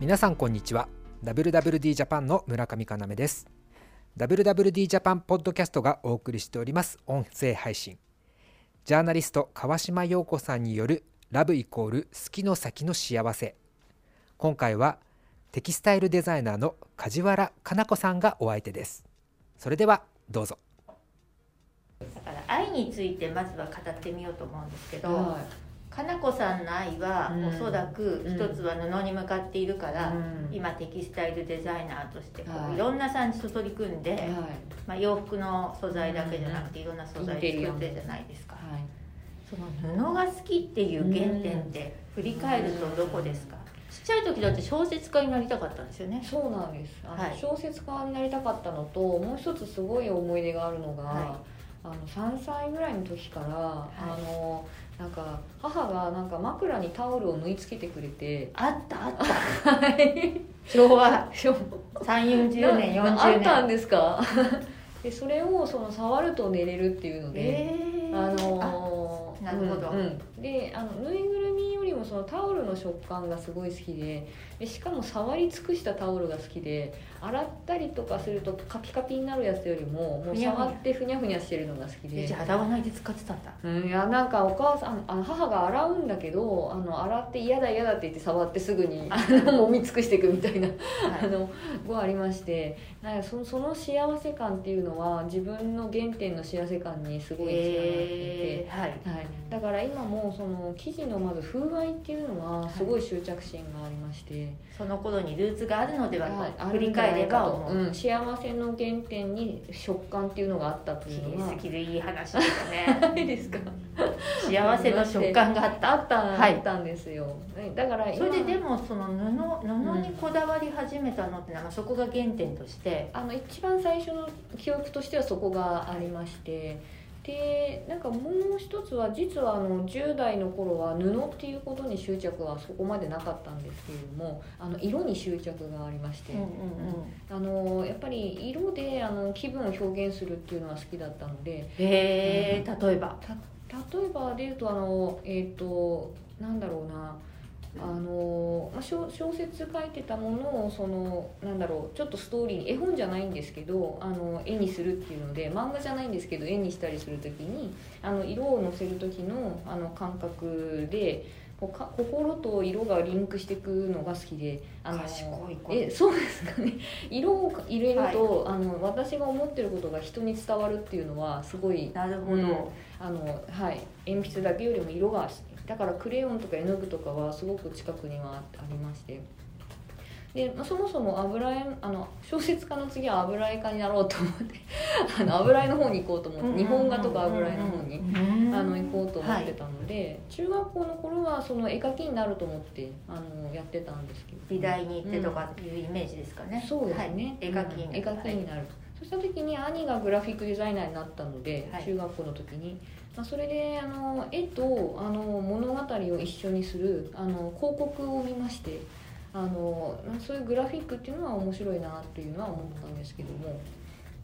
皆さんこんにちは。WWD ジャパンの村上かなめです WWD ジャパンポッドキャストがお送りしております。音声配信。ジャーナリスト川島陽子さんによるラブイコール好きの先の幸せ。今回はテキスタイルデザイナーの梶原かな子さんがお相手です。それではどうぞ。だから愛についてまずは語ってみようと思うんですけど、はかなこさんの愛はうん。おそらくうん。一つは布に向かっているから、うん。今テキスタイルデザイナーとしてこう、はい。い、ろんな産地と取り組んで、いはい。まあ、洋服の素材だけじゃなくていろんな素材作ってるじゃないですか。はい。その布が好きっていう原点って振り返るとどこですか？ちっちゃい時だって小説家になりたかったんですよね。そうなんです。あの、はい。小説家になりたかったのともう一つすごい思い出があるのが、はあの3歳ぐらいの時から、い。あのなんか母がなんか枕にタオルを縫い付けてくれて。あったあった。はい。昭和そう3 4 0年40年。なあったんですか？でそれをその触ると寝れるっていうので、えー。あのあなるほど。うんうん。であのぬいぐるみよりもそのタオルの食感がすごい好きででしかも触り尽くしたタオルが好きで洗ったりとかするとカピカピになるやつよりももう触ってふにゃふにゃしてるのが好きで。えじゃあ洗わないで使ってたんだ。うん、いやなんかお母さんあの母が洗うんだけどあの洗って嫌だ嫌だって言って触ってすぐにあの揉み尽くしていくみたいなあのがありまして。なんかそその幸せ感っていうのは自分の原点の幸せ感にすごいつながっていて。えー。はい。はい、だから今もその生地のまず風合いっていうのはすごい執着心がありまして、その頃にルーツがあるのでははい。と振り返れば思う、うん、幸せの原点に食感っていうのがあったって綺いうのは。麗すぎるいい話ですね。ないですか？幸せの食感があったあった、はい。あったんですよ。だから今それででもその布布にこだわり始めたのってなんかそこが原点として。あの一番最初の記憶としてはそこがありましてでなんかもう一つは実はあの10代の頃は布っていうことに執着はそこまでなかったんですけれどもあの色に執着がありまして、あのやっぱり色であの気分を表現するっていうのは好きだったのでへえ例えば。た例えばで言うとあのえっ、となんだろうなあの、ま、小説書いてたものをそのなんだろうちょっとストーリー絵本じゃないんですけどあの絵にするっていうので漫画じゃないんですけど絵にしたりする時にあの色をのせる時のあの感覚でこうか心と色がリンクしていくのが好きであの賢い子えそうですかね。色を入れると、あの私が思ってることが人に伝わるっていうのはすごいなるほど、うんあのはい。鉛筆だけよりも色がだからクレヨンとか絵の具とかはすごく近くにはありましてで、まあ、そもそも油絵あの小説家の次は油絵家になろうと思って あの油絵の方に行こうと思って日本画とか油絵の方に。あの行こうと思ってたので、中学校の頃はその絵描きになると思ってあのやってたんですけど。美大に行ってとかいうイメージですかね、そうですね、はい、絵描きにうん絵描きになる、そした時に兄がグラフィックデザイナーになったので、はい。中学校の時に、まあ、それであの絵とあの物語を一緒にするあの広告を見ましてあのまあそういうグラフィックっていうのは面白いなっていうのは思ったんですけども。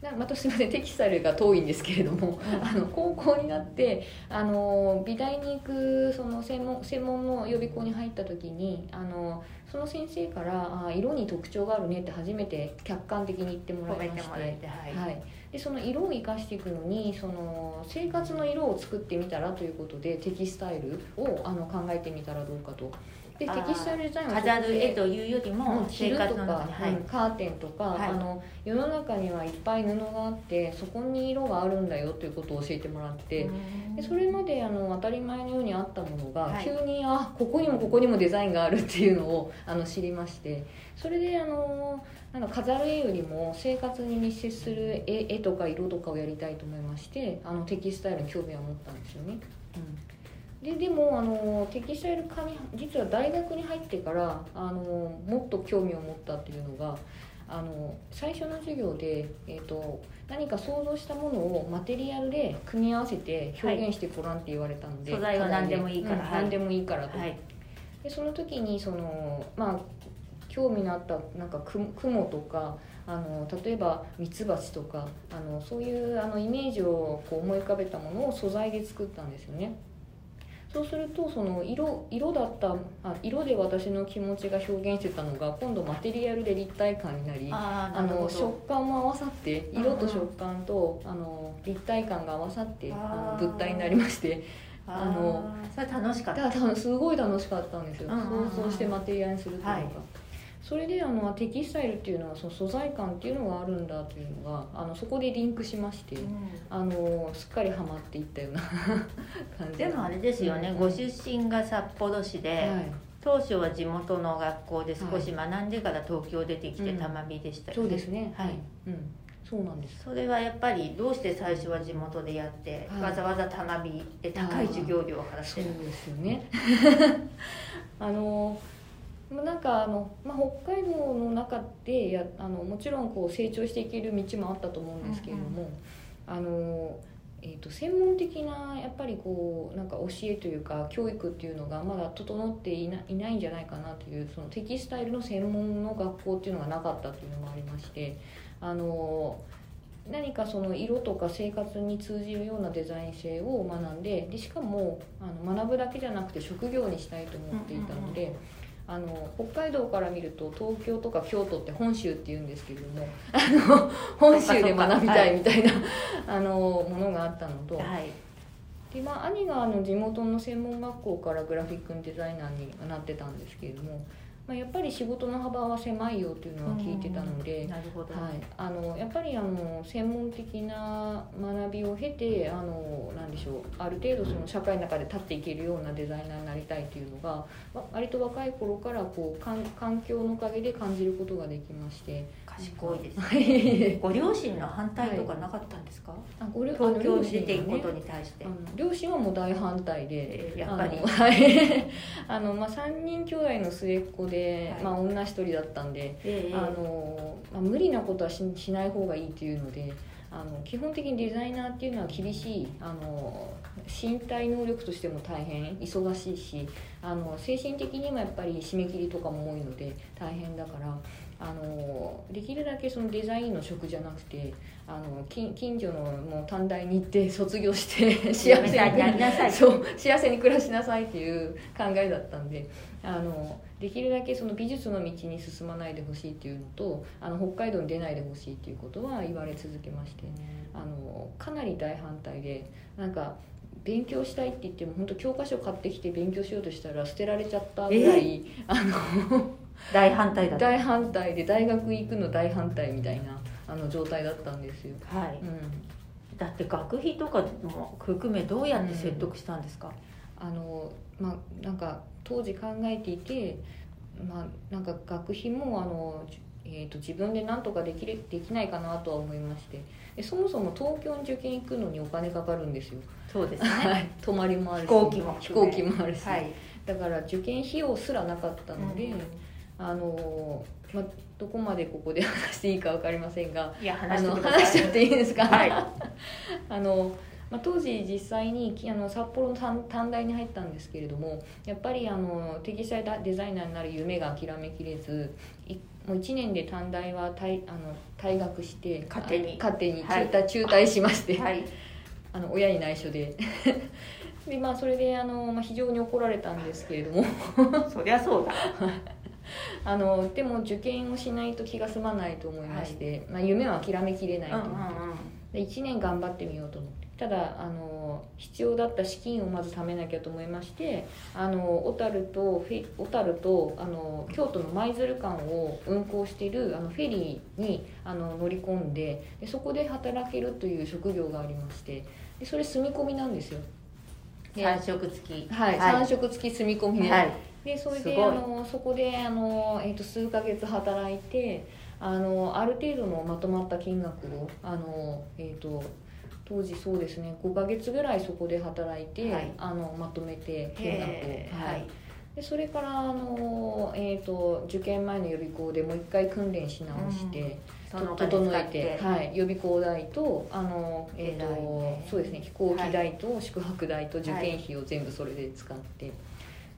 なまたすみませんテキスタイルが遠いんですけれども、あの高校になってあの美大に行くその専門専門の予備校に入った時にあのその先生からあ色に特徴があるねって初めて客観的に言ってもらいましてはい、はい、でその色を生かしていくのにその生活の色を作ってみたらということでテキスタイルをあの考えてみたらどうかと。でテキスタイルデザインは飾る絵とというよりも生活のか、中に、はい。うんカーテンとか、はい。あの世の中にはいっぱい布があってそこに色があるんだよということを教えてもらって、でそれまであの当たり前のようにあったものが、はい。急にあここにもここにもデザインがあるっていうのをあの知りましてそれであのなんか飾る絵よりも生活に密接する絵絵とか色とかをやりたいと思いましてあのテキスタイルに興味を持ったんですよね。うん、ででもあのテキスタイル科に実は大学に入ってからあのもっと興味を持ったっていうのがあの最初の授業で、えー、と何か想像したものをマテリアルで組み合わせて表現してごらんって言われたので、素材は何でもいいから。はいうん何でもいいからと、はい。でその時にそのまあ興味のあったなんかく雲とかあの例えばミツバチとかあのそういうあのイメージをこう思い浮かべたものを素材で作ったんですよね。そそうするとその色色だったあ色で私の気持ちが表現してたのが今度マテリアルで立体感になりあの食感も合わさってうん。色と食感とあの立体感が合わさってあの物体になりましてああのーそれ楽しかった。すごい楽しかったんですよ。想像してマテリアルにするというか、はいそれであのテキスタイルっていうのはその素材感っていうのがあるんだというのがあのそこでリンクしまして、うん。あのすっかりハマっていったような 感じでもあれですよね、うん。ご出身が札幌市で、はい。当初は地元の学校で少し学んでから東京出てきてうん。玉美でしたよね、そうですね。はい。うん。そうなんです。それはやっぱりどうして最初は地元でやって、はい。わざわざ玉美で高い授業料を払ってるですよね。あのまあなんかあの、まあ、北海道の中でやあのもちろんこう成長していける道もあったと思うんですけれども、あのえー、と専門的なやっぱりこうなんか教えというか教育っていうのがまだ整っていないないんじゃないかなというそのテキスタイルの専門の学校っていうのがなかったっていうのもありましてあの何かその色とか生活に通じるようなデザイン性を学んででしかもあの学ぶだけじゃなくて職業にしたいと思っていたので。あの北海道から見ると東京とか京都って本州っていうんですけれどもあの本州で学びたいみたいな、あのものがあったのと、はい。でまあ、兄があの地元の専門学校からグラフィックデザイナーになってたんですけれども、まあ、やっぱり仕事の幅は狭いよっていうのは聞いてたので。なるほど、はい、あのやっぱりあの専門的な学びを経てあのなんでしょうある程度その社会の中で立っていけるようなデザイナーになりたいというのがわ割と若い頃からこう環環境のおかげで感じることができまして賢いですはい。ご両親の反対とかなかったんですか、あご両東京に出ていくことに対して、両親。はね両親はもう大反対で。えーやっぱり。あのはい。あの、まあ、3人兄弟の末っ子で、はい。まあ、女一人だったんで、えーあのまあ、無理なことはししない方がいいっていうのであの基本的にデザイナーっていうのは厳しいあの身体能力としても大変忙しいしあの精神的にもやっぱり締め切りとかも多いので大変だからあのできるだけそのデザインの職じゃなくてあの近近所のもう短大に行って 卒業して 幸せにやりなさい。そう幸せに暮らしなさいっていう考えだったんであのできるだけその美術の道に進まないでほしいっていうのとあの北海道に出ないでほしいっていうことは言われ続けましてあのかなり大反対でなんか勉強したいって言っても本当教科書買ってきて勉強しようとしたら捨てられちゃったぐらい、あの大反対だった。大反対で大学行くの大反対みたいなあの状態だったんですよ。はい。うん。だって学費とかも含めどうやって説得したんですか、あのまあなんか当時考えていて、まあ、なんか学費もあの、じえー、と自分で何とかできるできないかなとは思いまして。でそもそも東京に受験行くのにお金かかるんですよ、そうですね。はい、泊まりもあるし。飛行機も飛行機もあるし、はい。だから受験費用すらなかったので、うんあのまあ、どこまでここで 話していいか分かりませんがいやあの話して話しちゃっていいですか、はい。あのまあ、当時実際にきあの札幌の短短大に入ったんですけれどもやっぱりあのテキスタイルデザイナーになる夢が諦めきれずいもう1年で短大は退あの退学して勝手に。あ勝手に中はい。退,、中退しまして、はい。あの親に内緒で。で、まあ、それであの、まあ、非常に怒られたんですけれども。そりゃそうだ あのでも受験をしないと気が済まないと思いまして、まあ、夢は諦めきれないと思って。で1年頑張ってみようと思って。ただあの必要だった資金をまず貯めなきゃと思いましてあの小樽と小樽とあの京都の舞鶴間を運行しているあのフェリーにあの乗り込んででそこで働けるという職業がありましてでそれ住み込みなんですよ。で三食付き。はい、は3食付き住み込みで,、はいでそれであのそこであの、えー、と数ヶ月働いてあのある程度のまとまった金額をあの、えー、と当時そうですね5ヶ月ぐらいそこで働いて、はい。あのまとめて金額を、ははい。い、でそれからあの、えー、と受験前の予備校でもう一回訓練し直して、そのおと整えて、はい、予備校代とあの、えーとそうですね飛行機代と宿泊代と受験費を全部それで使って、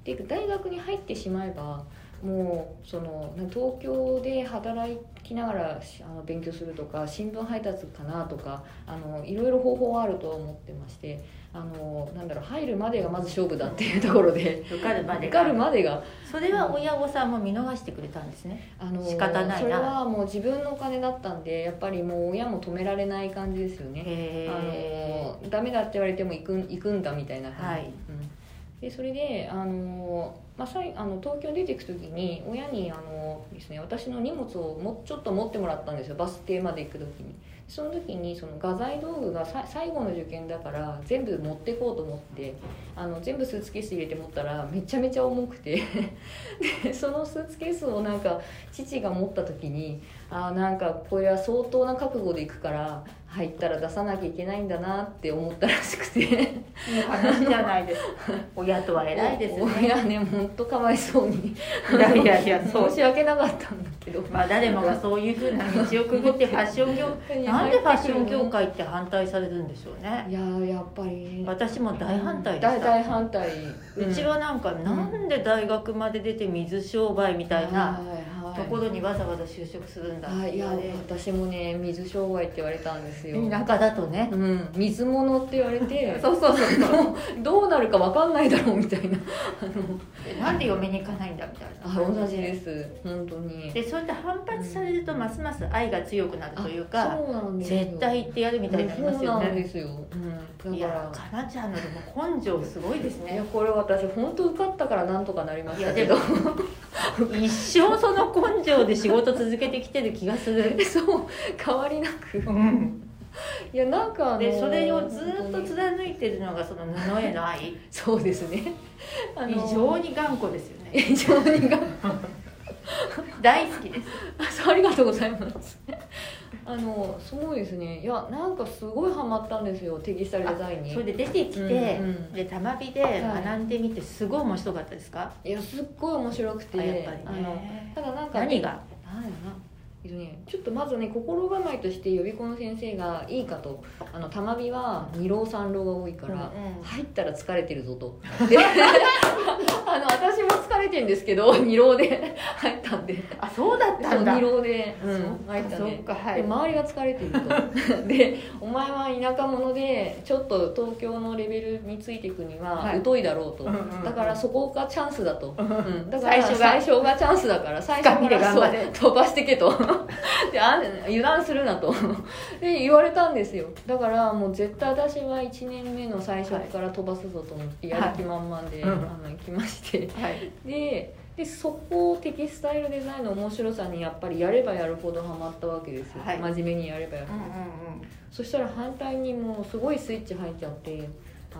で大学に入ってしまえばもうその東京で働きながらしあの勉強するとか新聞配達かなとかあのいろいろ方法はあるとは思ってましてあのなんだろう入るまでがまず勝負だっていうところで受かるまで受かるまでが。それは親御さんも見逃してくれたんですね。あの仕方ないな。それはもう自分のお金だったんでやっぱりもう親も止められない感じですよね。へあのダメだって言われても行くん行くんだみたいな感じ、はい。うんでそれであの、まあ、さあの東京に出ていく時に親にあのです、ね、私の荷物をもうちょっと持ってもらったんですよ。バス停まで行く時に。その時にその画材道具が最後の受験だから全部持ってこうと思ってあの全部スーツケース入れて持ったらめちゃめちゃ重くて。でそのスーツケースをなんか父が持った時にあーなんかこれは相当な覚悟で行くから入ったら出さなきゃいけないんだなって思ったらしくて。いい話じゃないです。か 親とは偉いですね。親ね本当かわいそうに。いやいやいやそう。申し訳なかったんだけど。まあ誰もがそういうふうな道をくぐってファッション業 なんでファッション業界って反対されるんでしょうね。いやーやっぱり。私も大反対でした。大大反対。うちはなんかなんで大学まで出て水商売みたいなはいはいところにわざわざ就職するんだいいやて言われ私もね水商売って言われたんですよ。田舎だとね。うん。水物って言われて そうそうそうそう。どうなるかわかんないだろうみたいな。なんで嫁に行かないんだみたいな。あ同じです。本当に。でそうやって反発されるとますます愛が強くなるというあかそうなんですよ。絶対言ってやるみたいになりますよそうなんねですよ、うん、いやかなちゃんのでも根性すごいですいやねこれ私本当受かったからなんとかなりましたけど。一生その根性で仕事続けてきてる気がする。そう変わりなく。うん。いやなんかあのでそれをずっと貫いてるのがその布への愛。そうですね。あの非常に頑固ですよね。非常にが 大好きです。ありがとうございますあのすごいですね。いやなんかすごいハマったんですよテキスルデザインに。それで出てきて、うんうん。で玉美で学んでみてすごい面白かったですか、いやすっごい面白くて。あやっぱりあのねただなんか何が？なんやなえっとね、ちょっとまずね心構えとして予備校の先生がいいかと。あの玉美は二浪三浪が多いから、うんうん。入ったら疲れてるぞと。であの私も疲れてるんですけど二浪で 入ったんで。あそうだったんだ。二浪で、そううん、入ったんそではい。で周りが疲れてると。でお前は田舎者でちょっと東京のレベルについていくにははい。疎いだろうと、うんうんうん。だからそこがチャンスだと、うんうん、だから最初が。チャンスだから最初からそうで頑張れ。飛ばしてけと であ油断するなと。で言われたんですよ。だからもう絶対私は1年目の最初から飛ばすぞと思ってやる気満々で、はい。あの行きまして。はい。ででそこをテキスタイルデザインの面白さにやっぱりやればやるほどハマったわけですよ、はい。真面目にやればやるほど、うんうんうん。そしたら反対にもうすごいスイッチ入っちゃってあ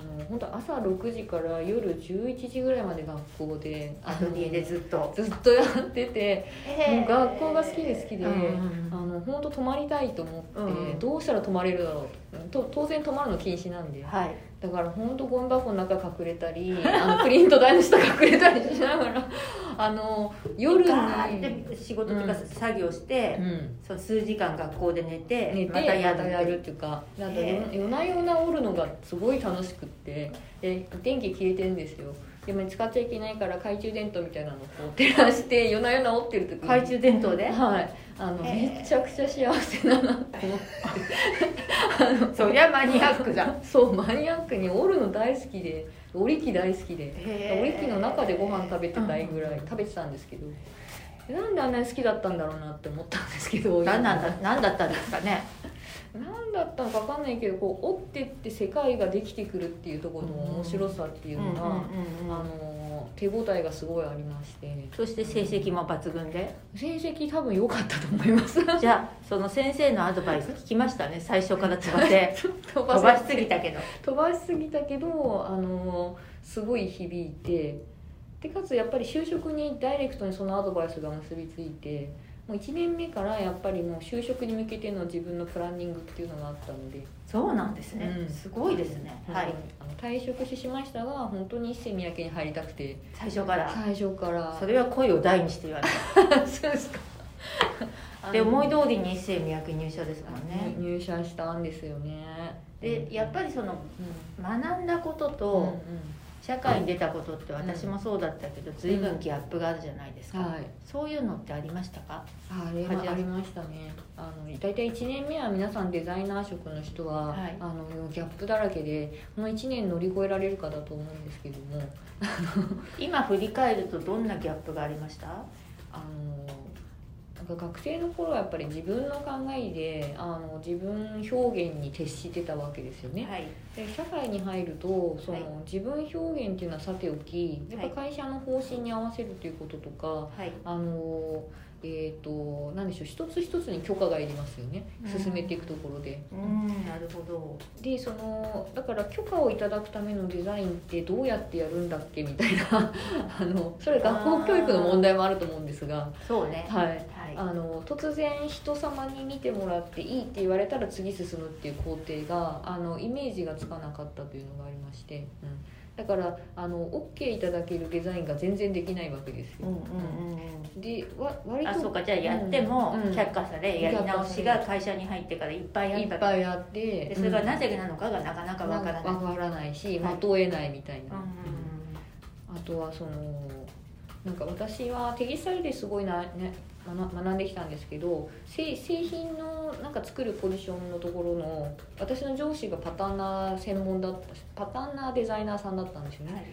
の本当朝6時から夜11時ぐらいまで学校でアトリエでずっと。ずっとやっててもう学校が好きで好きで、あの本当泊まりたいと思って、うん。どうしたら泊まれるだろうと。と当然泊まるの禁止なんで。はい。だから本当ゴミ箱の中隠れたりあのプリント台の下隠れたりしながらあの夜に、仕事とか作業して、うん、そう数時間学校で寝て寝てまたやる。っていうかあとへえ夜夜な夜なおるのがすごい楽しくってで電気消えてるんですよ。でも使っちゃいけないから懐中電灯みたいなのを照らして夜な夜なおってる時に。懐中電灯で？はい。あのめちゃくちゃ幸せだなと思って。そりゃマニアックじゃん。そうマニアックにおるの大好きで織り機大好きでへー。織り機の中でご飯食べてたいぐらい食べてたんですけどなんであんなに好きだったんだろうなって思ったんですけど何なんだ何だったんですかね？何だったのか分かんないけどこう折ってって世界ができてくるっていうところの面白さっていうのが、あの手応えがすごいありまして。そして成績も抜群で。成績多分良かったと思います。じゃあその先生のアドバイス聞きましたね。最初から飛ばせ。飛飛ばしすぎたけど。飛ばしすぎたけどあのすごい響いて。でかつやっぱり就職にダイレクトにそのアドバイスが結びついてもう1年目からやっぱりもう就職に向けての自分のプランニングっていうのがあったので、そうなんですね、うん。すごいですね、はい。あの退職しましたが本当に一世三宅に入りたくて。最初から。最初から。それは声を大にして言われ そうですか。た で思い通りに一世三宅入社ですもんね。入社したんですよね。でやっぱりそのうん。学んだことうんと、社会に出たことって私もそうだったけど随分ギャップがあるじゃないですか、はい。そういうのってありましたか？あれはありましたね。あの大体1年目は皆さんデザイナー職の人は、はい。あのギャップだらけでこの1年乗り越えられるかだと思うんですけども。今振り返るとどんなギャップがありました？あのか学生の頃はやっぱり自分の考えであの自分表現に徹してたわけですよね。はい。で社会に入るとその、はい。自分表現っていうのはさておきやっぱ会社の方針に合わせるということとか、はい。あのえー、と何でしょう一つ一つに許可がいりますよね。うん。進めていくところで。うんなるほど。でそのだから許可をいただくためのデザインってどうやってやるんだっけみたいな あのそれ学校教育の問題もあると思うんですが、そうね。はい、はい。あの突然人様に見てもらっていいって言われたら次進むっていう工程があのイメージがつかなかったというのがありまして、うん、だからあの OK いただけるデザインが全然できないわけですよ。うんうんうんうん。でわ割とあそうか。じゃあやってもうん。うん。却下されやり直しが会社に入ってからいっぱいあったいっぱいあってでそれがなぜなのかがなかなかわからない、わからないしはい。的を得ないみたいな、うん。あとはそのなんか私はテキスタイルですごいな、ね、学んできたんですけど製品のなんか作るポジションのところの私の上司がパターンナー専門だったパターンナーデザイナーさんだったんですよね、はい。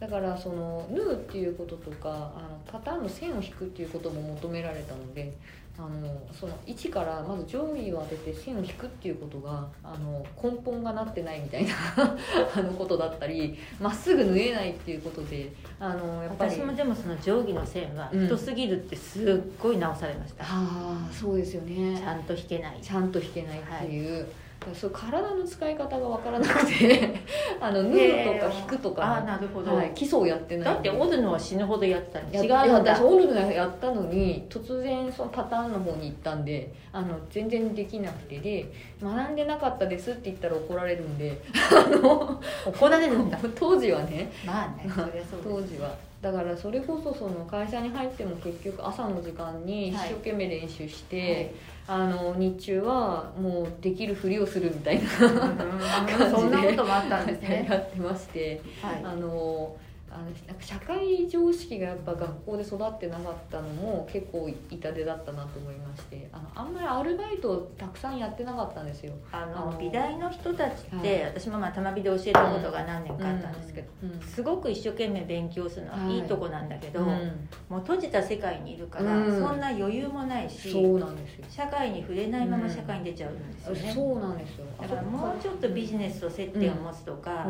だからその縫うっていうこととかあのパターンの線を引くっていうことも求められたのであのその位置からまず定規を当てて線を引くっていうことがあの根本がなってないみたいな あのことだったりまっすぐ縫えないっていうことであのやっぱり。私もでもその定規の線はうん。太すぎるってすっごい直されました、ああそうですよね。ちゃんと引けない。ちゃんと引けないっていう、だからそう体の使い方が分からなくて あの縫うとか引くとかああなるほど、はい、基礎をやってない。だって折るのは死ぬほどやってた違やうんだ私オールドやったのに突然そのパターンの方に行ったんであの全然できなくて。で学んでなかったですって言ったら怒られるんであの怒られるんだ。当時はね。まあねそりゃそう当時はだからそれこそその会社に入っても結局朝の時間に一生懸命練習して、あの日中はもうできるふりをするみたいなはい、そんなこともあったんですね。やってまして。はい。あのあのなんか社会常識がやっぱ学校で育ってなかったのも結構痛手だったなと思いましてあのあんまりアルバイトをたくさんやってなかったんですよ。ああのの美大の人たちって、はい。私もまあ玉美で教えたことが何年かあったんですけど、うんすごく一生懸命勉強するのはい。いとこなんだけど、うん。もう閉じた世界にいるから、うん。そんな余裕もないしそうなんですよ。社会に触れないまま社会に出ちゃうんですよね、そうなんですよ。だからもうちょっとビジネスと接点を持つとか、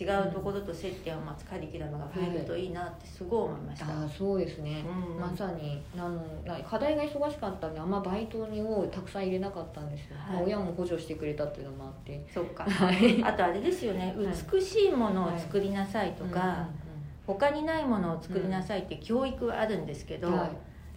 違うところと接点を持つカリキュラムが増えるといいなってすごい思いました、ああそうですね。うんまさにあのな課題が忙しかったんであんまバイトにをたくさん入れなかったんですよ、はい。まあ親も補助してくれたっていうのもあって。そっか。はい。あとあれですよね。はい美しいものを作りなさいとか、うん他にないものを作りなさいって教育はあるんですけど、うんはい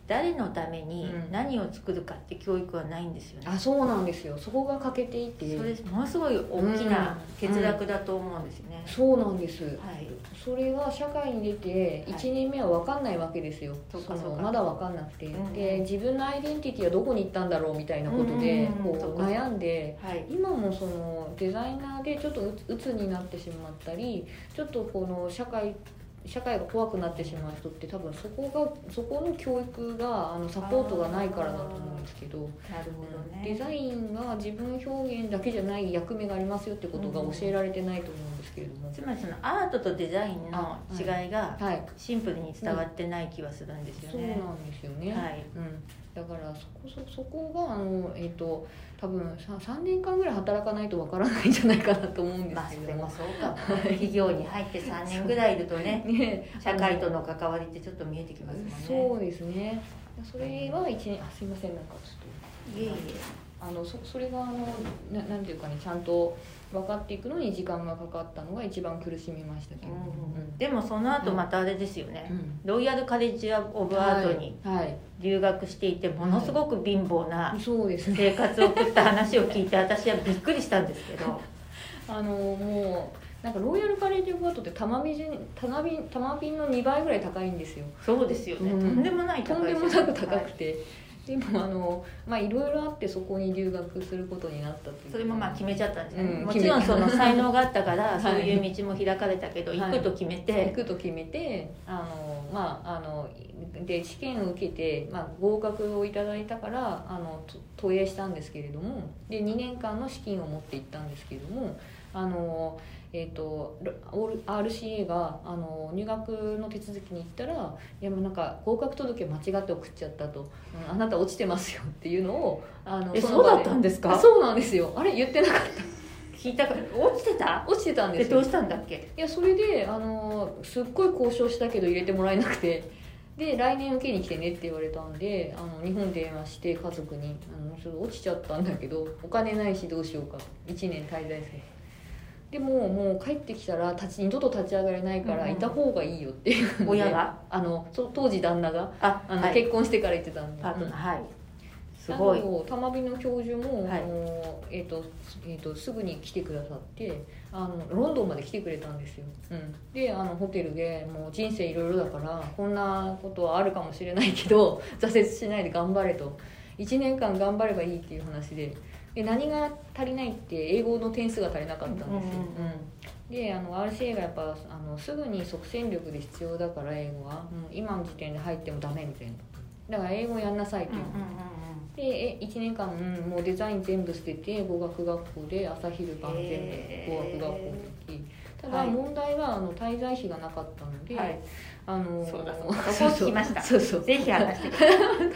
誰のためにうん。何を作るかって教育はないんですよね、あそうなんですよ。そこが欠けていて。それものすごい大きな欠落だと思うんですよね、そうなんです。はい。それが社会に出てはい。1年目は分かんないわけですよ、そそうかそのまだ分かんなくて、うんで自分のアイデンティティはどこに行ったんだろうみたいなことでこう悩んではい。今もそのデザイナーでちょっとうつ鬱になってしまったりちょっとこの社会社会が怖くなってしまう人って多分そこがそこの教育があのサポートがないからだと思うんですけどなるほどね。デザインが自分表現だけじゃない役目がありますよってことが教えられてないと思うんですけれども、つまりそのアートとデザインの違いがはい。シンプルに伝わってない気はするんですよそうなね、んですよね、はい。うん、だからそこそそこがあのえっ、と多分さ3年間ぐらい働かないとわからないんじゃないかなと思うんでまあですけれども、もそうか。も 企業に入って3年ぐらいいるとね ね。社会との関わりってちょっと見えてきますもんね。そうですね。それは一年あすいませんなんかちょっと。いえいえ。あのそそれがあのななんていうかねちゃんと分かっていくのに時間がかかったのが一番苦しみましたけど、うんでもその後またあれですよね、うん。ロイヤルカレッジ・オブ・アートにはい、はい留学していてものすごく貧乏な生活を送った話を聞いて私はびっくりしたんですけど。あのもうなんかロイヤルカレッジオブアートって玉美人玉美玉美の2倍ぐらい高いんですよ。そうですよね、うん。とんでもないとん高いでもなく高くて、でもあのまあいろいろあってそこに留学することになったっていう。それもまあ決めちゃったんですね、うんもちろんその才能があったからはいそういう道も開かれたけど、はい。行くと決め行て、くと決めてあのまああので試験を受けて、まあ、合格をいただいたからあのと投影したんですけれどもで2年間の資金を持って行ったんですけれどもあの、えー、と RCA があの入学の手続きに行ったら「いやもうなんか合格届間違って送っちゃったと」うんあなた落ちてますよ」っていうのをあのそうだったんですか？そうなんですよ。あれ言ってなかっ聞いたか？ら落ちてた？た落ちてたんですどうしたんだっけ？いやそれであのすっごい交渉したけど入れてもらえなくて。で来年受けに来てねって言われたんであの日本電話して家族にあの「ちょっと落ちちゃったんだけどお金ないしどうしようか」1年滞在するでももう帰ってきたら立ち二度と立ち上がれないからうんうん。いた方がいいよっていうので親が？あのそ当時旦那がああの、はい、結婚してから言ってたんでパートナーはい。すあごい。の玉美の教授も、はい。あのえーとえー、とすぐに来てくださってあのロンドンまで来てくれたんですよ、うん、であのホテルでもう人生いろいろだからこんなことはあるかもしれないけど挫折しないで頑張れと。1年間頑張ればいいっていう話でで何が足りないって英語の点数が足りなかったんですよ、うんうんうん。であの RCA がやっぱあのすぐに即戦力で必要だから英語は、うん、今の時点で入ってもダメみたいな。だから英語やんなさいってうんいう。うんうんうんでえ1年間、うんもうデザイン全部捨てて語学学校で朝昼晩全部語学学校に行きただはい。問題はあの滞在費がなかったので、はいあのーそうだそう聞きましたそうそう。ぜひ話して。く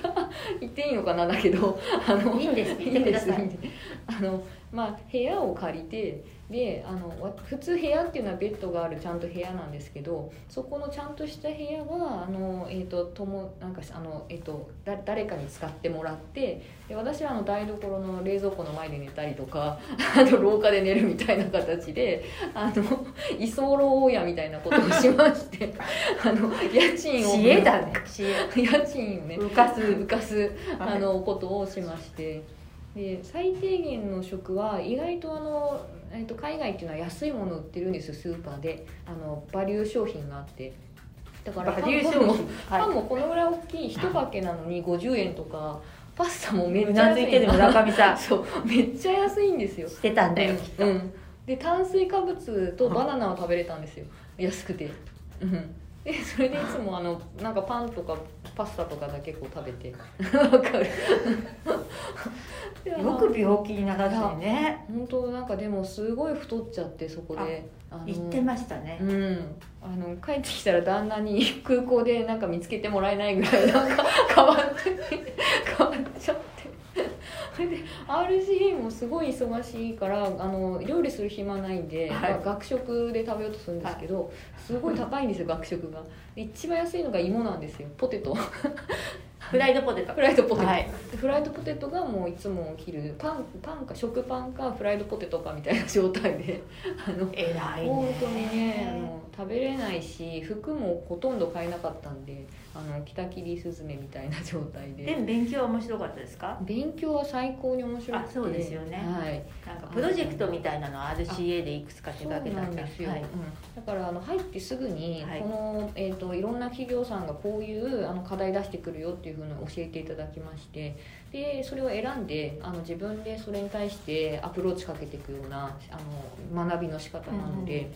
ださ言っていいのかな？だけどあのいいいんです。言ってください。いいんです。あのまあ部屋を借りてであのわ普通部屋っていうのはベッドがあるちゃんと部屋なんですけどそこのちゃんとした部屋はあの、えー、とともなんかあの、えー、とだ誰かに使ってもらってで私はあの台所の冷蔵庫の前で寝たりとか あの廊下で寝るみたいな形であの居候大家みたいなことをしまして あの家賃を知恵だね。知 恵家賃をね浮かす。浮かすはい。あのことをしまして。で最低限の食は意外とあの、えー、と海外っていうのは安いもの売ってるんですよスーパーで。あのバリュー商品があって。だからバリューパンも商品パンもこのぐらい大きい一かけなのに50円とかパスタもめっうちゃ安い。てる村上さん。そうめっちゃ安いんですよ。してたんだよきっと、うん、で炭水化物とバナナを食べれたんですよ。安くて、うん、でそれでいつもあのなんかパンとかパスタとかだけこう食べて わかる。よく病気にならずにね本当なんかでもすごい太っちゃってそこで。あの言ってましたね、うん、あの帰ってきたら旦那に空港でなんか見つけてもらえないぐらいなんか変わって変わっちゃって。それで RCA もすごい忙しいからあの料理する暇ないんで、はい。が学食で食べようとするんですけど、すごい高いんですよ学食が。一番安いのが芋なんですよポテト。フライドポテト。フライドポテト、はい。でフライドポテトがもういつもお昼パンパンか食パンかフライドポテトかみたいな状態で あの偉いね。本当にねあの食べれないし服もほとんど買えなかったんであの北切りスズメみたいな状態で。でも勉強は面白かったですか？勉強は最高に面白くて。あそうですよね。はい。なんかプロジェクトみたいなの RCA でいくつか手掛けたんですよ、はい。うん、だからあの入ってすぐにはい。この、えー、といろんな企業さんがこういうあの課題出してくるよっていうふうに教えていただきまして。でそれを選んであの自分でそれに対してアプローチかけていくようなあの学びの仕方なので。うんうん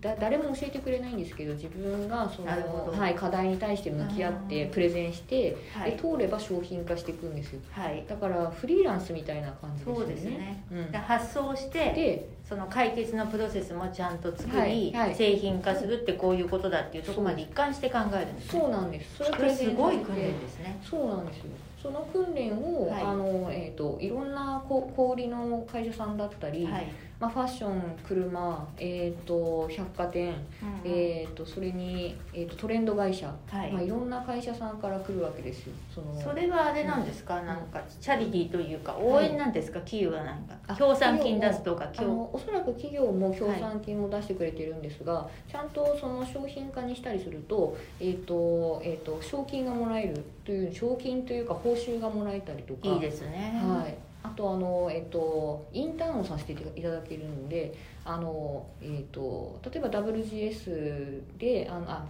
だ誰も教えてくれないんですけど自分がその、はい、課題に対して向き合ってうんプレゼンして、はい。で通れば商品化していくんですよ。はい。だからフリーランスみたいな感じですよそうねですね、うん。で発想してでその解決のプロセスもちゃんと作り、はいはい。製品化するってこういうことだっていうところまで一貫して考えるんですね。そうなんです。それをこれすごい訓練ですね。そうなんですよ。その訓練を、はい。あのえー、といろんなこ小売りの会社さんだったり、はい、まあ、ファッション車、えー、と百貨店、うんうん。えー、とそれに、えー、とトレンド会社、はい。まあ、いろんな会社さんから来るわけですよ。そのそれはあれなんですか、なんかチャリティーというか応援なんですか、企業がなんか。あ協賛金出すとかあ協のおそらく企業も協賛金を出してくれてるんですが、ちゃんとその商品化にしたりすると,、えーとえー、と賞金がもらえるという賞金というか報酬がもらえたりとか。いいですね。はい、あとあの、えっと、インターンをさせていただけるのであの、えっ、と例えば WGS であのあ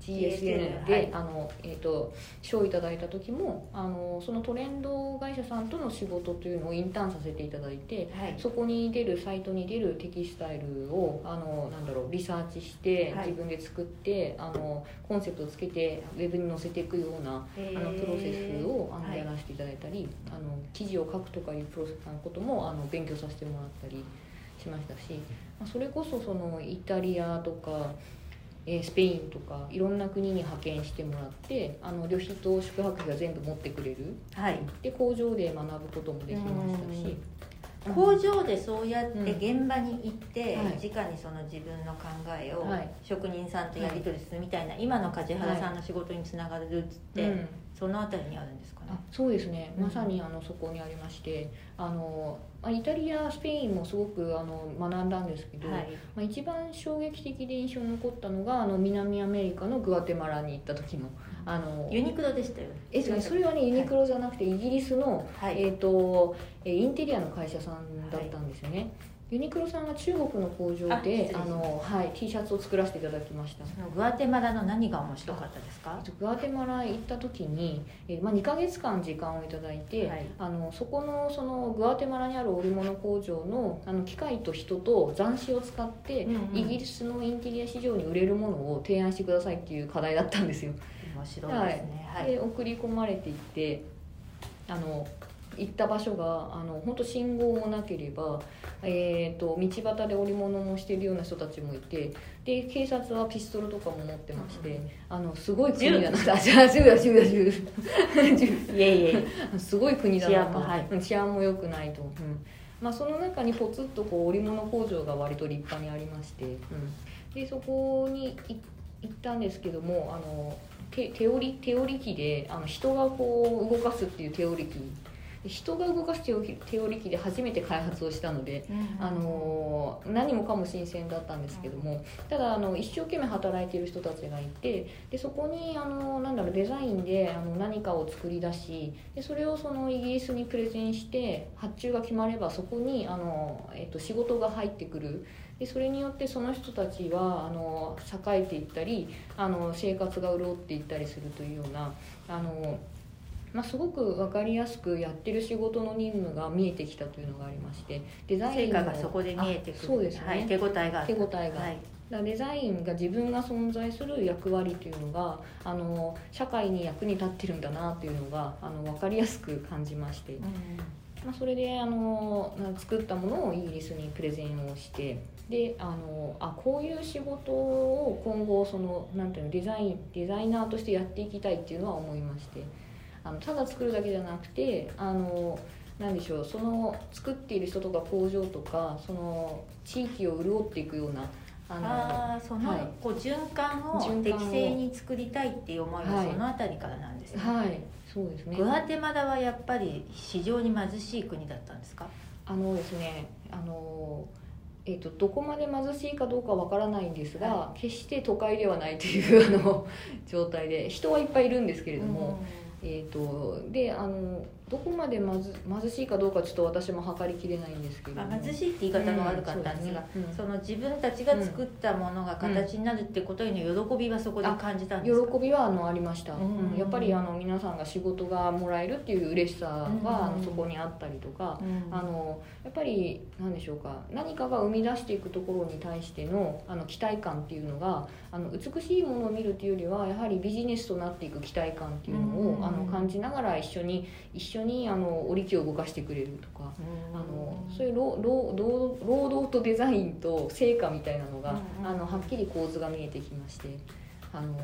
WGSN で、はいあのえー、と賞をいただいた時もあのそのトレンド会社さんとの仕事というのをインターンさせていただいてはい。そこに出るサイトに出るテキスタイルをあのなんだろうリサーチしてはい。自分で作って、あのコンセプトをつけてウェブに載せていくようなあのプロセスをあの、はい。やらせていただいたりあの記事を書くとかいうプロセスのこともあの勉強させてもらったりしましたし、まあ、それこそそのイタリアとか、えースペインとかいろんな国に派遣してもらってあの旅費と宿泊費が全部持ってくれる。はい。で工場で学ぶこともできましたし。工場でそうやってうん。現場に行って、はい。直にその自分の考えをはい。職人さんとやり取りするみたいな、今の梶原さんの仕事につながるって、うんそのあたりにあるんですかね。あそうですね。うん。まさにあのそこにありましてあのまあイタリアスペインもすごくあの学んだんですけど、はい。まあ、一番衝撃的で印象に残ったのがあの南アメリカのグアテマラに行った時のあのユニクロでしたよね。えそれはねユニクロじゃなくてイギリスの、はい、えー、とえーインテリアの会社さんだったんですよね、ユニクロさんは中国の工場であの、はい、T シャツを作らせていただきました。グアテマラの何が面白かったですか？えっとグアテマラ行った時に、えーまあ、2ヶ月間時間をいただいて、はい。あのそこのそのグアテマラにある織物工場のあの機械と人と斬新を使って、うんうん。イギリスのインテリア市場に売れるものを提案してくださいっていう課題だったんですよ。面白いですね。はい、で送り込まれていってあの行った場所があの本当信号もなければ、えー、と道端で織物もしてるような人たちもいてで警察はピストルとかも持ってまして、あのすごい国だな。あ銃だ銃だ銃だ銃銃 いえいえ。すごい国だなと。治安もはい。うん治安も良くないと、うん。まあ、その中にポツッとこう織物工場が割と立派にありまして、うん。でそこにい行ったんですけどもあの手手織り手織り機であの人がこう動かすっていう手織り機で人が動かす手織り機で初めて開発をしたので、あの何もかも新鮮だったんですけどもただあの一生懸命働いている人たちがいてでそこにあのなんだろうデザインであの何かを作り出しでそれをそのイギリスにプレゼンして発注が決まればそこにあの、えっと、仕事が入ってくる。でそれによってその人たちはあの栄えていったりあの生活が潤っていったりするというようなあの、まあ、すごく分かりやすくやってる仕事の任務が見えてきたというのがありましてデザインがそこで見えてくる。あそうですね、はい、手応えが手応えがはい。だデザインが自分が存在する役割というのがあの社会に役に立ってるんだなというのがあの分かりやすく感じまして、まあ、それであのな作ったものをイギリスにプレゼンをしてであのあこういう仕事を今後そのなんていうのデザインデザイナーとしてやっていきたいっていうのは思いましてあのただ作るだけじゃなくてあのなんでしょうその作っている人とか工場とかその地域を潤っていくようなあのああその、はい。こう循環を適正に作りたいっていう思いははい。そのあたりからなんですね、はい。そうですね。グアテマラはやっぱり非常に貧しい国だったんですか？あのですねあの、えー、とどこまで貧しいかどうかわからないんですが、は決して都会ではないというあの状態で人はいっぱいいるんですけれども、えー、とであのどこまで貧貧しいかどうかちょっと私も測りきれないんですけれども、まあ、貧しいって言い方が悪かったんですが、うんそすね。うん。その自分たちが作ったものが形になるってことへの喜びはそこで感じたんですか？喜びはあのありました、うん。うん。やっぱりあの皆さんが仕事がもらえるっていう嬉しさうんがあのそこにあったりとか、うん。あのやっぱり何でしょうか。何かが生み出していくところに対してのあの期待感っていうのがあの美しいものを見るっていうよりはやはりビジネスとなっていく期待感っていうのを、うん。あの感じながら一緒に一緒にあの織り機を動かしてくれるとか。うん。あのそういう労労労労働とデザインと成果みたいなのが、うんあのはっきり構図が見えてきましてあの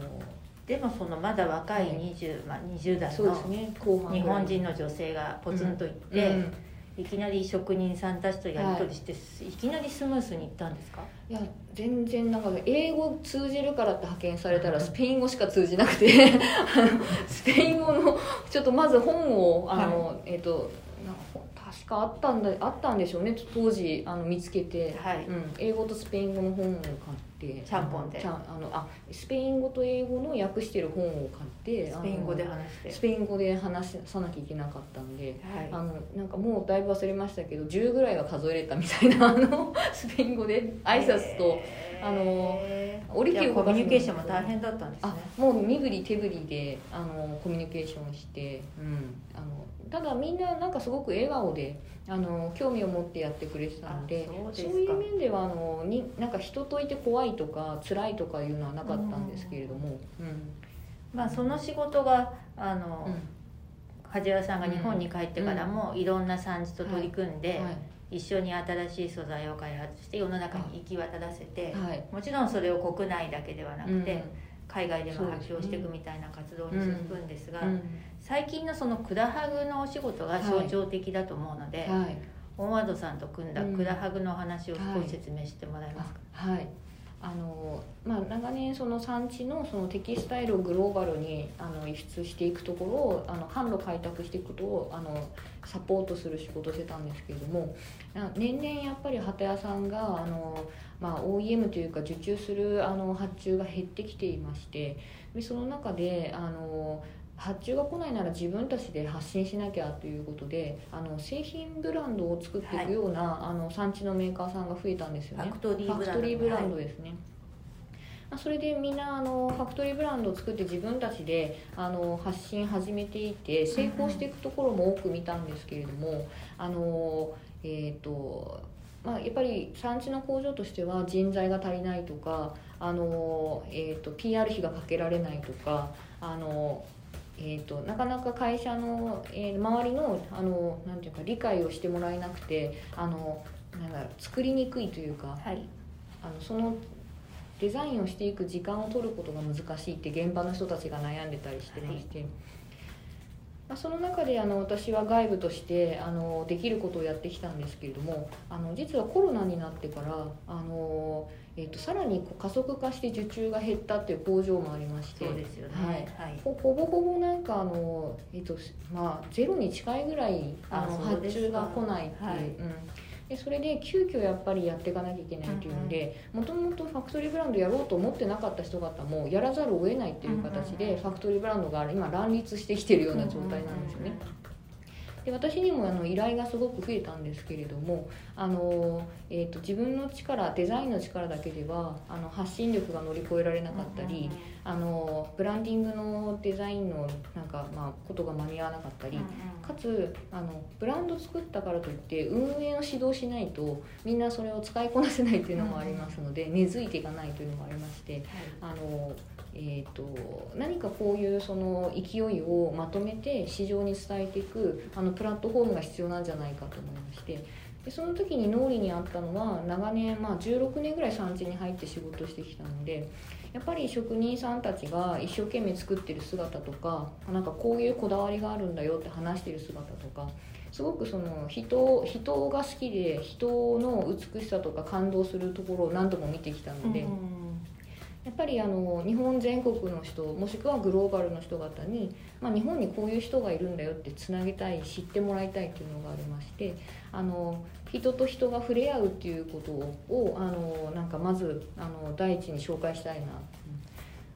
でもそのまだ若いはい20、まあ、20代そうのですね日本人の女性がポツンと行って、うんいきなり職人さんたちとやり取りして、い、きなりスムースにいったんですか？いや全然なんか英語通じるからって派遣されたらスペイン語しか通じなくて スペイン語のちょっとまず本をあの、えっ、とな確確かあったんだあったんでしょうね当時あの見つけて、はい。うん、英語とスペイン語の本を買ってちゃんぽんで。あのあスペイン語と英語の訳してる本を買ってスペイン語で話して。スペイン語で話さなきゃいけなかったんではい。あのなんかもうだいぶ忘れましたけど10ぐらいは数えれたみたいなあのスペイン語で挨拶とあの折り機をじゃあコミュニケーションも大変だったんですね。あもう身振り手振りであのコミュニケーションして、うん、あのただみんななんかすごく笑顔であの興味を持ってやってくれてたのであそうですか。そういう面ではあのになんか人といて怖いとか辛いとかいうのはなかったんですけれども、うん。まあその仕事があの、うん。梶原さんが日本に帰ってからもいろんな産地と取り組んで、はい一緒に新しい素材を開発して世の中に行き渡らせて、はい。もちろんそれを国内だけではなくて、うん海外でも発表していくみたいな活動に進むんですが、うん最近のそのクラハグのお仕事が象徴的だと思うので、はい。オンワードさんと組んだうんクラハグのお話を少し説明してもらえますか、あはいあのまあ、長年その産地のそのテキスタイルをグローバルにあの輸出していくところをあの販路開拓していくことをあのサポートする仕事をしてたんですけれども年々やっぱり旗屋さんがあの、まあ、OEM というか受注するあの発注が減ってきていましてでその中であの発注が来ないなら自分たちで発信しなきゃということであの製品ブランドを作っていくような、あの産地のメーカーさんが増えたんですよね。ファクトリーブランド。ですね、まあそれでみんなあのファクトリーブランドを作って自分たちであの発信始めていて成功していくところも多く見たんですけれどもあのえっ、とまあ、やっぱり産地の工場としては人材が足りないとかあの、えー、と PR 費がかけられないとかあの、えー、となかなか会社の、えー周りのあのなんていうか理解をしてもらえなくてあのなんだろう作りにくいというかはい。あのそのデザインをしていく時間を取ることが難しいって現場の人たちが悩んでたりしてまして、まあ、その中であの私は外部としてあのできることをやってきたんですけれどもあの実はコロナになってからあの、えー、とさらにこう加速化して受注が減ったっていう工場もありましてそうですよね。はい。はい。ほほぼほぼなんかあの、えっとまあ、ゼロに近いぐらいあの発注が来ないっていう、はい。うん、でそれで急遽やっぱりやっていかなきゃいけないっていうのでもともとファクトリーブランドやろうと思ってなかった人方もやらざるを得ないっていう形でファクトリーブランドが今乱立してきてるような状態なんですよね。で私にもあの依頼がすごく増えたんですけれどもあの、えー、と自分の力デザインの力だけではあの発信力が乗り越えられなかったり、あのブランディングのデザインのなんか、まあ、ことが間に合わなかったり、かつあのブランド作ったからといって運営の指導しないとみんなそれを使いこなせないっていうのもありますので、根付いていかないというのもありましてあの、えー、と何かこういうその勢いをまとめて市場に伝えていくあのプラットフォームが必要なんじゃないかと思いまして。でその時に脳裏にあったのは長年、まあ、16年ぐらい産地に入って仕事してきたのでやっぱり職人さんたちが一生懸命作ってる姿とかなんかこういうこだわりがあるんだよって話してる姿とかすごくその人人が好きで人の美しさとか感動するところを何度も見てきたので。やっぱりあの日本全国の人もしくはグローバルの人方に、まあ、日本にこういう人がいるんだよってつなげたい知ってもらいたいっていうのがありましてあの人と人が触れ合うっていうことをあのなんかまずあの第一に紹介したいな、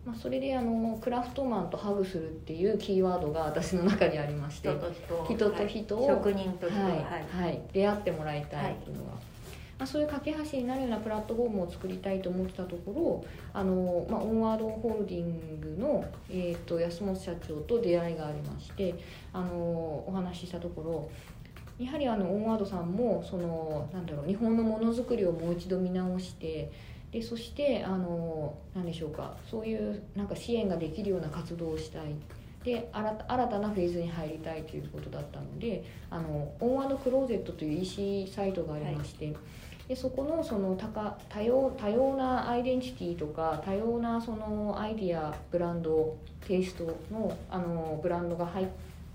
まあ、それであのクラフトマンとハグするっていうキーワードが私の中にありまして人と人。人と人を、はい。職人と人。はい。はい。はい、出会ってもらいたいっていうのが、まあ、そういう架け橋になるようなプラットフォームを作りたいと思ってたところあの、まあ、オンワードホールディングの、えー、と安本社長と出会いがありましてあのお話ししたところやはりあのオンワードさんもそのなんだろう日本のものづくりをもう一度見直してでそしてあの何でしょうかそういうなんか支援ができるような活動をしたい。で新た新たなフェーズに入りたいということだったのであのオンワードクローゼットという EC サイトがありまして、でそこのその多か多様多様なアイデンティティとか多様なそのアイディアブランドテイストのあのブランドが入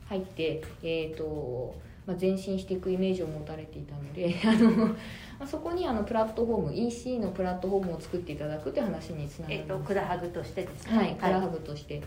入って、えーとまあ、前進していくイメージを持たれていたので あの、まあ、そこにあのプラットフォーム EC のプラットフォームを作っていただくという話につながえっとります。クラハグとしてですね。はい、カラーハブとして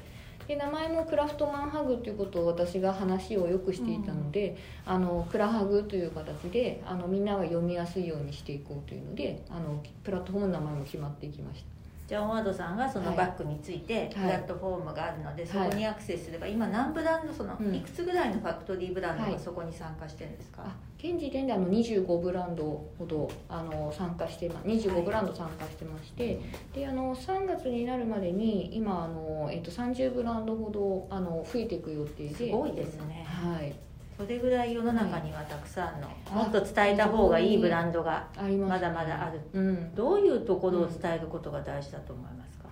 で名前もクラフトマンハグということを私が話をよくしていたので、あのクラハグという形であのみんなが読みやすいようにしていこうというのであのプラットフォームの名前も決まっていきましたジョン・ワードさんがそのバッグについてプラットフォームがあるので、そこにアクセスすれば今何ブランドその、うん。いくつぐらいのファクトリーブランドがそこに参加してるんですか、あ現時点であの25ブランドほどあの参加してま25ブランド参加してまして、であの3月になるまでに今あの、えっと、30ブランドほどあの増えていく予定で。すごいですね。はいそれぐらい世の中にはたくさんの、もっと伝えた方がいいブランドがまだまだある。うん。どういうところを伝えることが大事だと思いますか、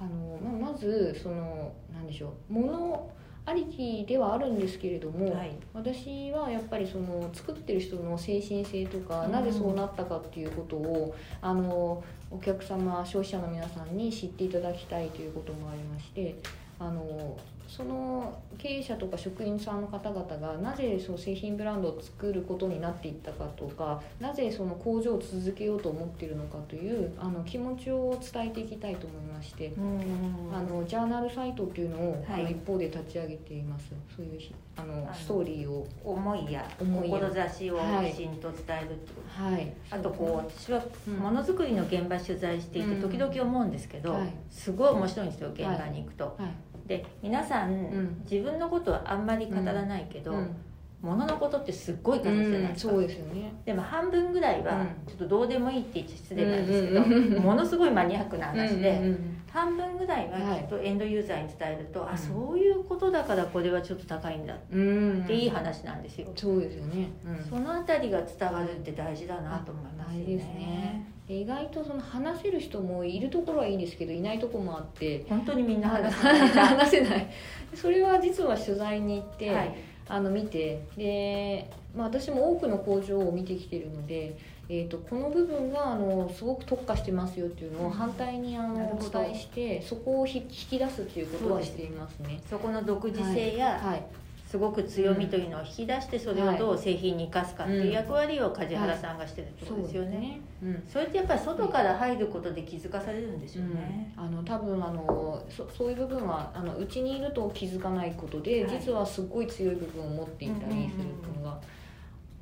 あのままずそのなんでしょう。物ありきではあるんですけれども、はい。私はやっぱりその作ってる人の精神性とか、うん。なぜそうなったかっていうことをあのお客様消費者の皆さんに知っていただきたいということもありましてあのその経営者とか職員さんの方々がなぜその製品ブランドを作ることになっていったかとかなぜその工場を続けようと思っているのかというあの気持ちを伝えていきたいと思いまして。うんあのジャーナルサイトっていうのを、はい。あの一方で立ち上げています。そういうひあのストーリーを。思いや志をはい。きちんと伝えるってこと、はい。あとこう私はうん。ものづくりの現場取材していてうん。時々思うんですけど、はい。すごい面白いんですよ現場に行くと。はい。で皆さん、ん。自分のことはあんまり語らないけど、うん。もののことってすっごい語るじゃないですか、そうですよね。でも半分ぐらいはうんちょっとどうでもいいって言っちゃ失礼なんですけど、うんうんうん。ものすごいマニアックな話で、うんうん半分ぐらいはきっとエンドユーザーに伝えると、あそういうことだからこれはちょっと高いんだっうん。うんていい話なんですよ、そうですよね、うん。そのあたりが伝わるって大事だなと思いますよ大事ですね意外とその話せる人もいるところはいいんですけどいないところもあって本当にみんな話さない。話せない。それは実は取材に行って、はい。あの見てで、まあ、私も多くの工場を見てきてるので、えー、とこの部分があのすごく特化してますよっていうのを反対にあのお伝えしてそこをひ引き出すっていうことはしていますね。そこの独自性やはい、すごく強みというのを引き出してそれをどう製品に生かすかっていう役割を梶原さんがしてるってことですよね。うんそれってやっぱり外から入ることで気づかされるんでしょうね。あの多分あのそそういう部分はあのうちにいると気づかないことで、はい実はすごい強い部分を持っていたりするっていうのが。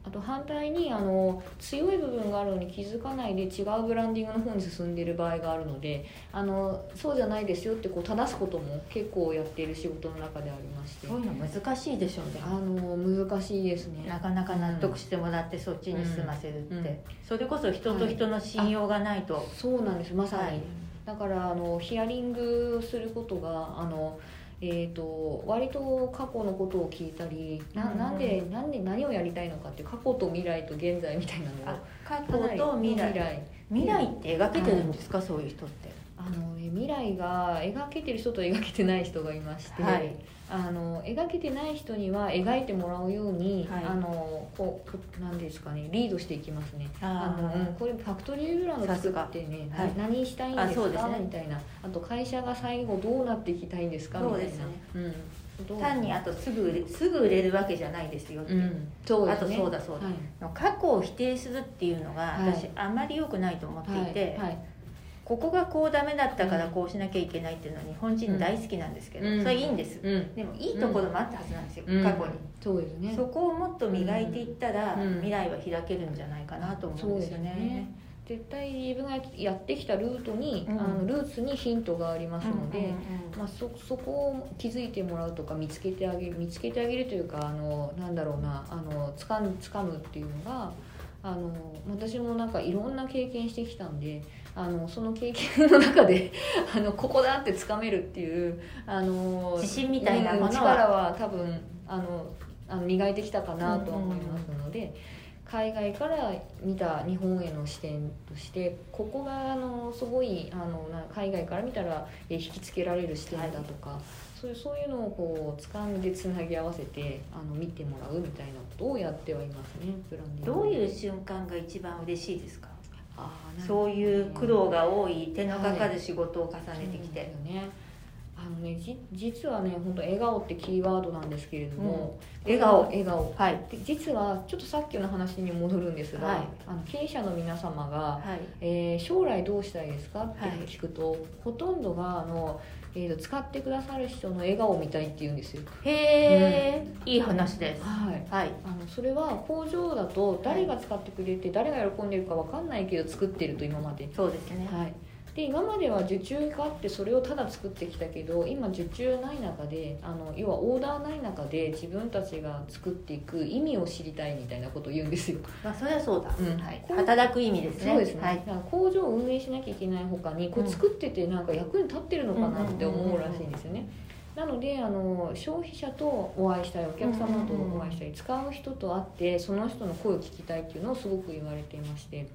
あと反対にあの強い部分があるのに気づかないで違うブランディングの方に進んでいる場合があるのであのそうじゃないですよってこう正すことも結構やっている仕事の中でありまして。そういうの難しいでしょうね。あの難しいですね。なかなか納得してもらってそっちに進ませるって、うんうん。それこそ人と人の信用がないと、そうなんです。まさに、はい。だからあのヒアリングをすることがあのえー、と割と過去のことを聞いたりなうんなんでなんで何をやりたいのかっていう過去と未来と現在みたいなのあを過去と未来。未来未来って描けてるんですか、そういう人ってあのえ未来が描けてる人と描けてない人がいまして、はい。あの描けてない人には描いてもらうように、はい。あのこうなんですかねリードしていきますね。ああの、うんこれファクトリーブランド作ってね、はい。な何したいんですか？ね。みたいな。あと会社が最後どうなっていきたいんですか？みたいな。そうねう？ん単にあとすぐ売れすぐ売れるわけじゃないですよって、うん。そうですね。あとそうだそうだ。はい。過去を否定するっていうのがはい。私あまり良くないと思っていて、はい。はいここがこうダメだったからこうしなきゃいけないっていうのは日本人大好きなんですけど、うん。それはいいんです、うん。でもいいところもあったはずなんですよ、うん。過去に。そうですね。そこをもっと磨いていったら、うん。未来は開けるんじゃないかなと思うんですよね。絶対自分がやってきたルートに、うん。あのルーツにヒントがありますので、まあ、そそこを気づいてもらうとか見つけてあげる見つけてあげるというかあのなんだろうなあのつかむつかむっていうのがあの私もなんかいろんな経験してきたんであのその経験の中で あのここだってつかめるっていうあの自信みたいなものはうん力は多分あのあの磨いてきたかなとは思いますので。海外から見た日本への視点としてここがあのすごいあのな海外から見たらえ引きつけられる視点だとか、そういうそういうのをこう掴んでつなぎ合わせてあの見てもらうみたいなことをやってはいますねどういう瞬間が一番嬉しいですか？そういう苦労が多い手のかかる仕事を重ねてきて、そうですよね。ああのねじ実はね本当笑顔ってキーワードなんですけれども、笑顔笑顔はい。で実はちょっとさっきの話に戻るんですが、はい。あの経営者の皆様が、はい。えー将来どうしたいですか？ってはい聞くと、ほとんどがあの、えーと使ってくださる人の笑顔を見たいって言うんですよ。へえ、いい話です。はい。はい。あのそれは工場だと誰が使ってくれて誰が喜んでるか分かんないけど作ってると今まで。そうですね。はい、で今までは受注があってそれをただ作ってきたけど今受注ない中であの要はオーダーない中で自分たちが作っていく意味を知りたいみたいなことを言うんですよ。まあそりゃそうだ、うん。はい。働く意味ですね。そうですね、はい。だから工場を運営しなきゃいけない他にこう作っててなんか役に立ってるのかなって思うらしいんですよね。なのであの消費者とお会いしたいお客様とお会いしたい使う人と会ってその人の声を聞きたいっていうのをすごく言われていまして。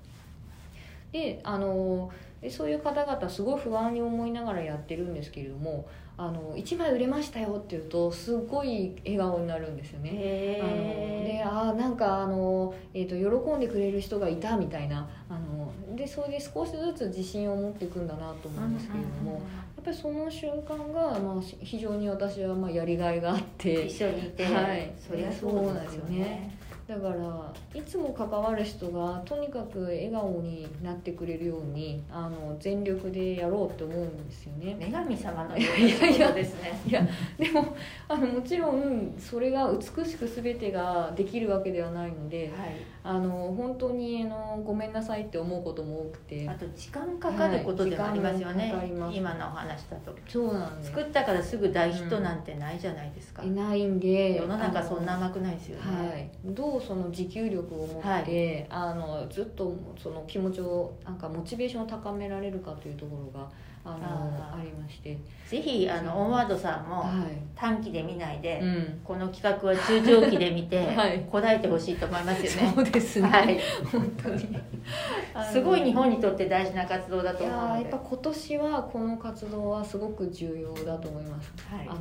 であのでそういう方々すごい不安に思いながらやってるんですけれどもあの1枚売れましたよって言うとすごい笑顔になるんですよね。あのでへあーなんかあの、えー、と喜んでくれる人がいたみたいなあのでそれで少しずつ自信を持っていくんだなと思うんですけれども、やっぱりその瞬間が、まあ、し非常に私はまあやりがいがあって。一緒にいて、はい。そりゃそうですよねだからいつも関わる人がとにかく笑顔になってくれるようにあの全力でやろうって思うんですよね。女神様のような 仕事ですね。いやでもあのもちろんそれが美しく全てができるわけではないのではい。あの本当にあのごめんなさいって思うことも多くて。あと時間かかることでもありますよね、はい今のお話だと。そうなんです。作ったからすぐ大ヒットなんてないじゃないですか、いないんで世の中そんな甘くないですよね、はい、どうその持久力を持って、あのずっとその気持ちをなんかモチベーションを高められるかというところがあのありまして、ぜひあのオンワードさんもは短期で見ないで、い、うん、この企画は中長期で見て、はい。答えてほしいと思いますよね。そうですね、はい、本当に。すごい日本にとって大事な活動だといや思うので。ーやっぱ今年はこの活動はすごく重要だと思います。はい。あの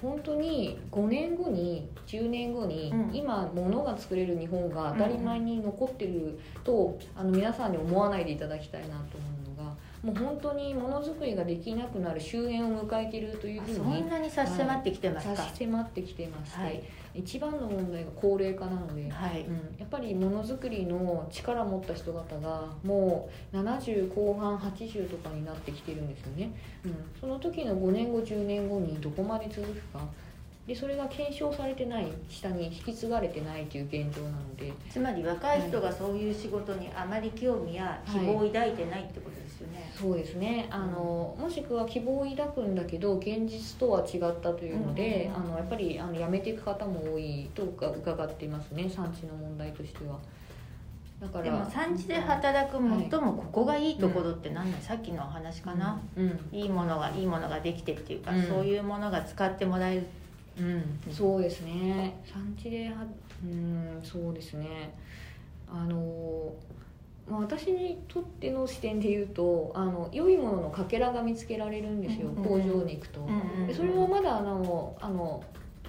本当に5年後に10年後に、うん。今物が作れる日本が当たり前に残ってると、あの皆さんに思わないでいただきたいなと思うのがもう本当にものづくりができなくなる終焉を迎えているというあふうにそんなに差し迫ってきてますか、差し迫ってきていまして、はい。一番の問題が高齢化なので、はい。うん、やっぱりものづくりの力を持った人方がもう70後半80とかになってきてるんですよね、うん、その時の5年後10年後にどこまで続くか。でそれが検証されてない下に引き継がれてないという現状なので。つまり若い人がそういう仕事にあまり興味や希望を抱いてないってことですよね、そうですね。あのもしくは希望を抱くんだけど現実とは違ったというので、うん。うんうんあのやっぱりあの辞めていく方も多いと伺っていますね。産地の問題としては。だからでも産地で働く最もここがいいところって何だ、さっきのお話かな、うん。いいものがいいものができてっていうか、うん。そういうものが使ってもらえる。うん、そうですね。産地ではうんそうですね。あのまあ私にとっての視点で言うとあの良いもののかけらが見つけられるんですよ、工場に行くと、でそれはまだあのあの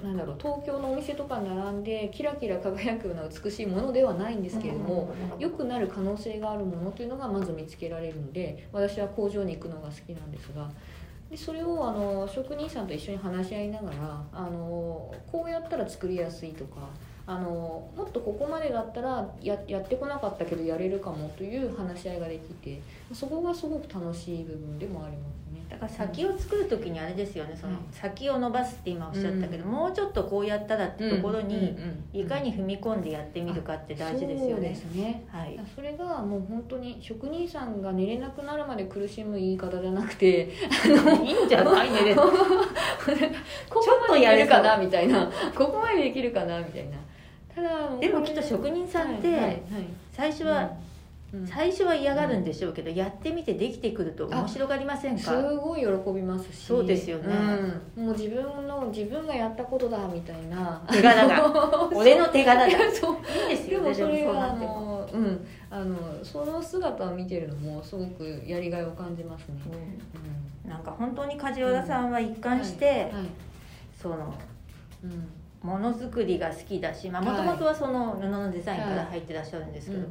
なんだろう東京のお店とかに並んでキラキラ輝くような美しいものではないんですけれども、良くなる可能性があるものというのがまず見つけられるので私は工場に行くのが好きなんですがでそれをあの職人さんと一緒に話し合いながらあのこうやったら作りやすいとかあのもっとここまでだったらややってこなかったけどやれるかもという話し合いができてそこがすごく楽しい部分でもありますね。だから先を作る時にあれですよねそのはい先を伸ばすって今おっしゃったけど、うん。もうちょっとこうやったらってところに、うんうんうんいかに踏み込んでやってみるかって大事ですよそうでね。すね。はい、それがもう本当に職人さんが寝れなくなるまで苦しむ言い方じゃなくて いいんじゃないねでもここまでやるかなみたいな。ここまでできるかなみたいなただでもきっと職人さんって最初は、うん最初は嫌がるんでしょうけど、やってみてできてくると面白がりませんすかごい喜びますし。そうですよね。うん。もう自分の自分がやったことだみたいな。手柄が。俺の手柄だ。いいですよねでもそれでもそうがあのうん。あのその姿を見てるのもすごくやりがいを感じますね、うん。なんか本当に梶原さんは一貫して、はいはい。そのうんものづくりが好きだしもともとはその布のデザインから入ってらっしゃるんですけど、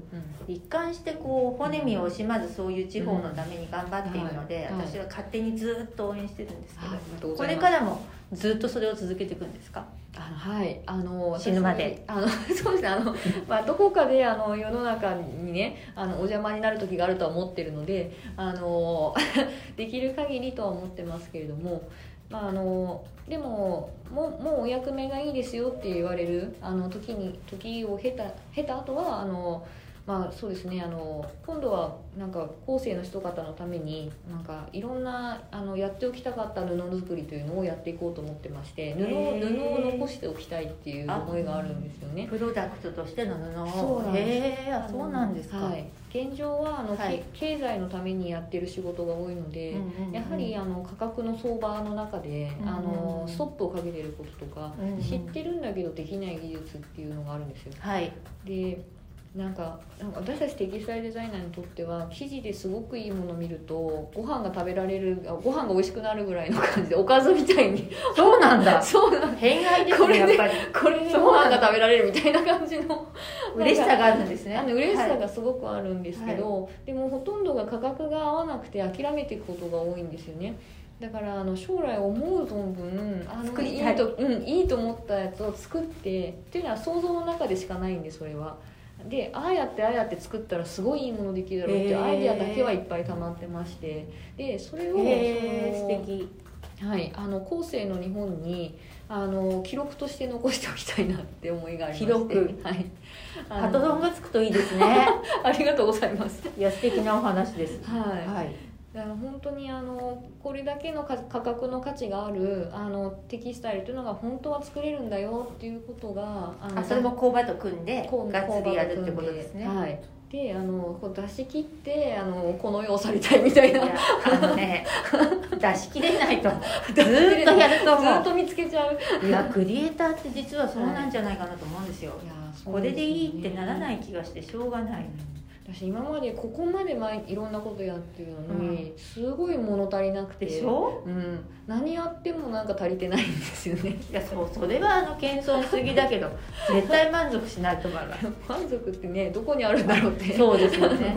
一貫してこう骨身を惜しまずそういう地方のために頑張っているので、うん。はい私は勝手にずっと応援してるんですけど、これからもずっとそれを続けていくんですか？あのはい。あの死ぬまで。私あの そうですね。あの、まあ、どこかであの世の中にねあのお邪魔になる時があるとは思ってるのであの できる限りとは思ってますけれども、まあ、あのでももうもうお役目がいいですよって言われるあの時に時を経た経た後はあのまあそうですね。あの今度はなんか後世の人方のためになんかいろんなあのやっておきたかった布作りというのをやっていこうと思ってまして布を布を残しておきたいっていう思いがあるんですよね。プロダクトとしての布を。そうなんです。へえあそうなんですか、はい、現状はあの、はい。け経済のためにやってる仕事が多いので、うんうんうんやはりあの価格の相場の中で、うんうんうん。あのストップをかけてることとか、うんうん。知ってるんだけどできない技術っていうのがあるんですよ。はい。でなんかなんか私たちテキスタイルデザイナーにとっては生地ですごくいいものを見るとご飯が食べられるあご飯が美味しくなるぐらいの感じでおかずみたいに。そうなんだ。そうなん偏愛ですこれでねやっぱり。これでご飯が食べられるみたいな感じの。嬉しさがあるんですね。あの嬉しさはい。がすごくあるんですけど、でもほとんどが価格が合わなくて諦めていくことが多いんですよね。だからあの将来思う存分あのいいと、うん、いいと思ったやつを作ってっていうのは想像の中でしかないんでそれはでああやってああやって作ったらすごいいいものできるだろうってアイデアだけはいっぱい溜まってまして。でそれをそのはい、あの後世の日本にあの記録として残しておきたいなって思いがありまして。記録。はい、あパのトロンがつくといいですね。ありがとうございます。いや素敵なお話です。はい、はいだから本当にあのこれだけの価価格の価値があるあのテキスタイルというのが本当は作れるんだよっていうことがあのあそれも工場と組んでがっつりやるってことですね。はい。であのこう出し切ってあのこの世を去りたいみたいな。あのね 出し切れないと。ずーっとやるとずっ思と見つけちゃう。ういやクリエイターって実はそうなんじゃないかなと思うんですよ、い。やそうこれでいいってならない気がしてしょうがない、私今までここまで前いろんなことやってるのに、すごい物足りなくて。でしょ？うん、何やってもなんか足りてないんですよね。いやそうそれはあの謙遜しすぎだけど 絶対満足しないと思います満足ってねどこにあるんだろうって。そうですよね。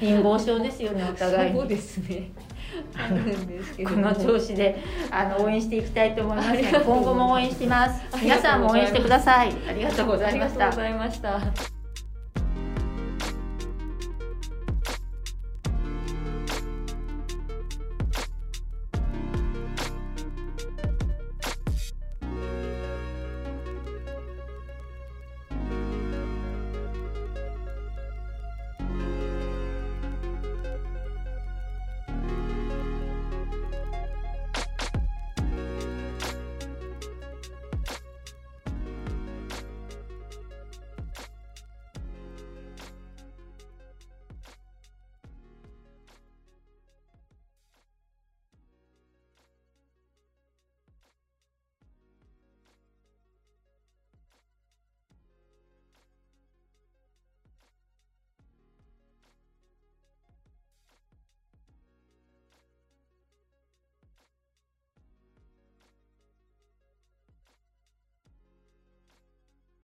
貧乏症ですよねお互いに。そうですね。あるんですけどこの調子であの応援していきたいと思います。今後も応援してます。皆さんも応援してください。ありがとうございました。ありがとうございました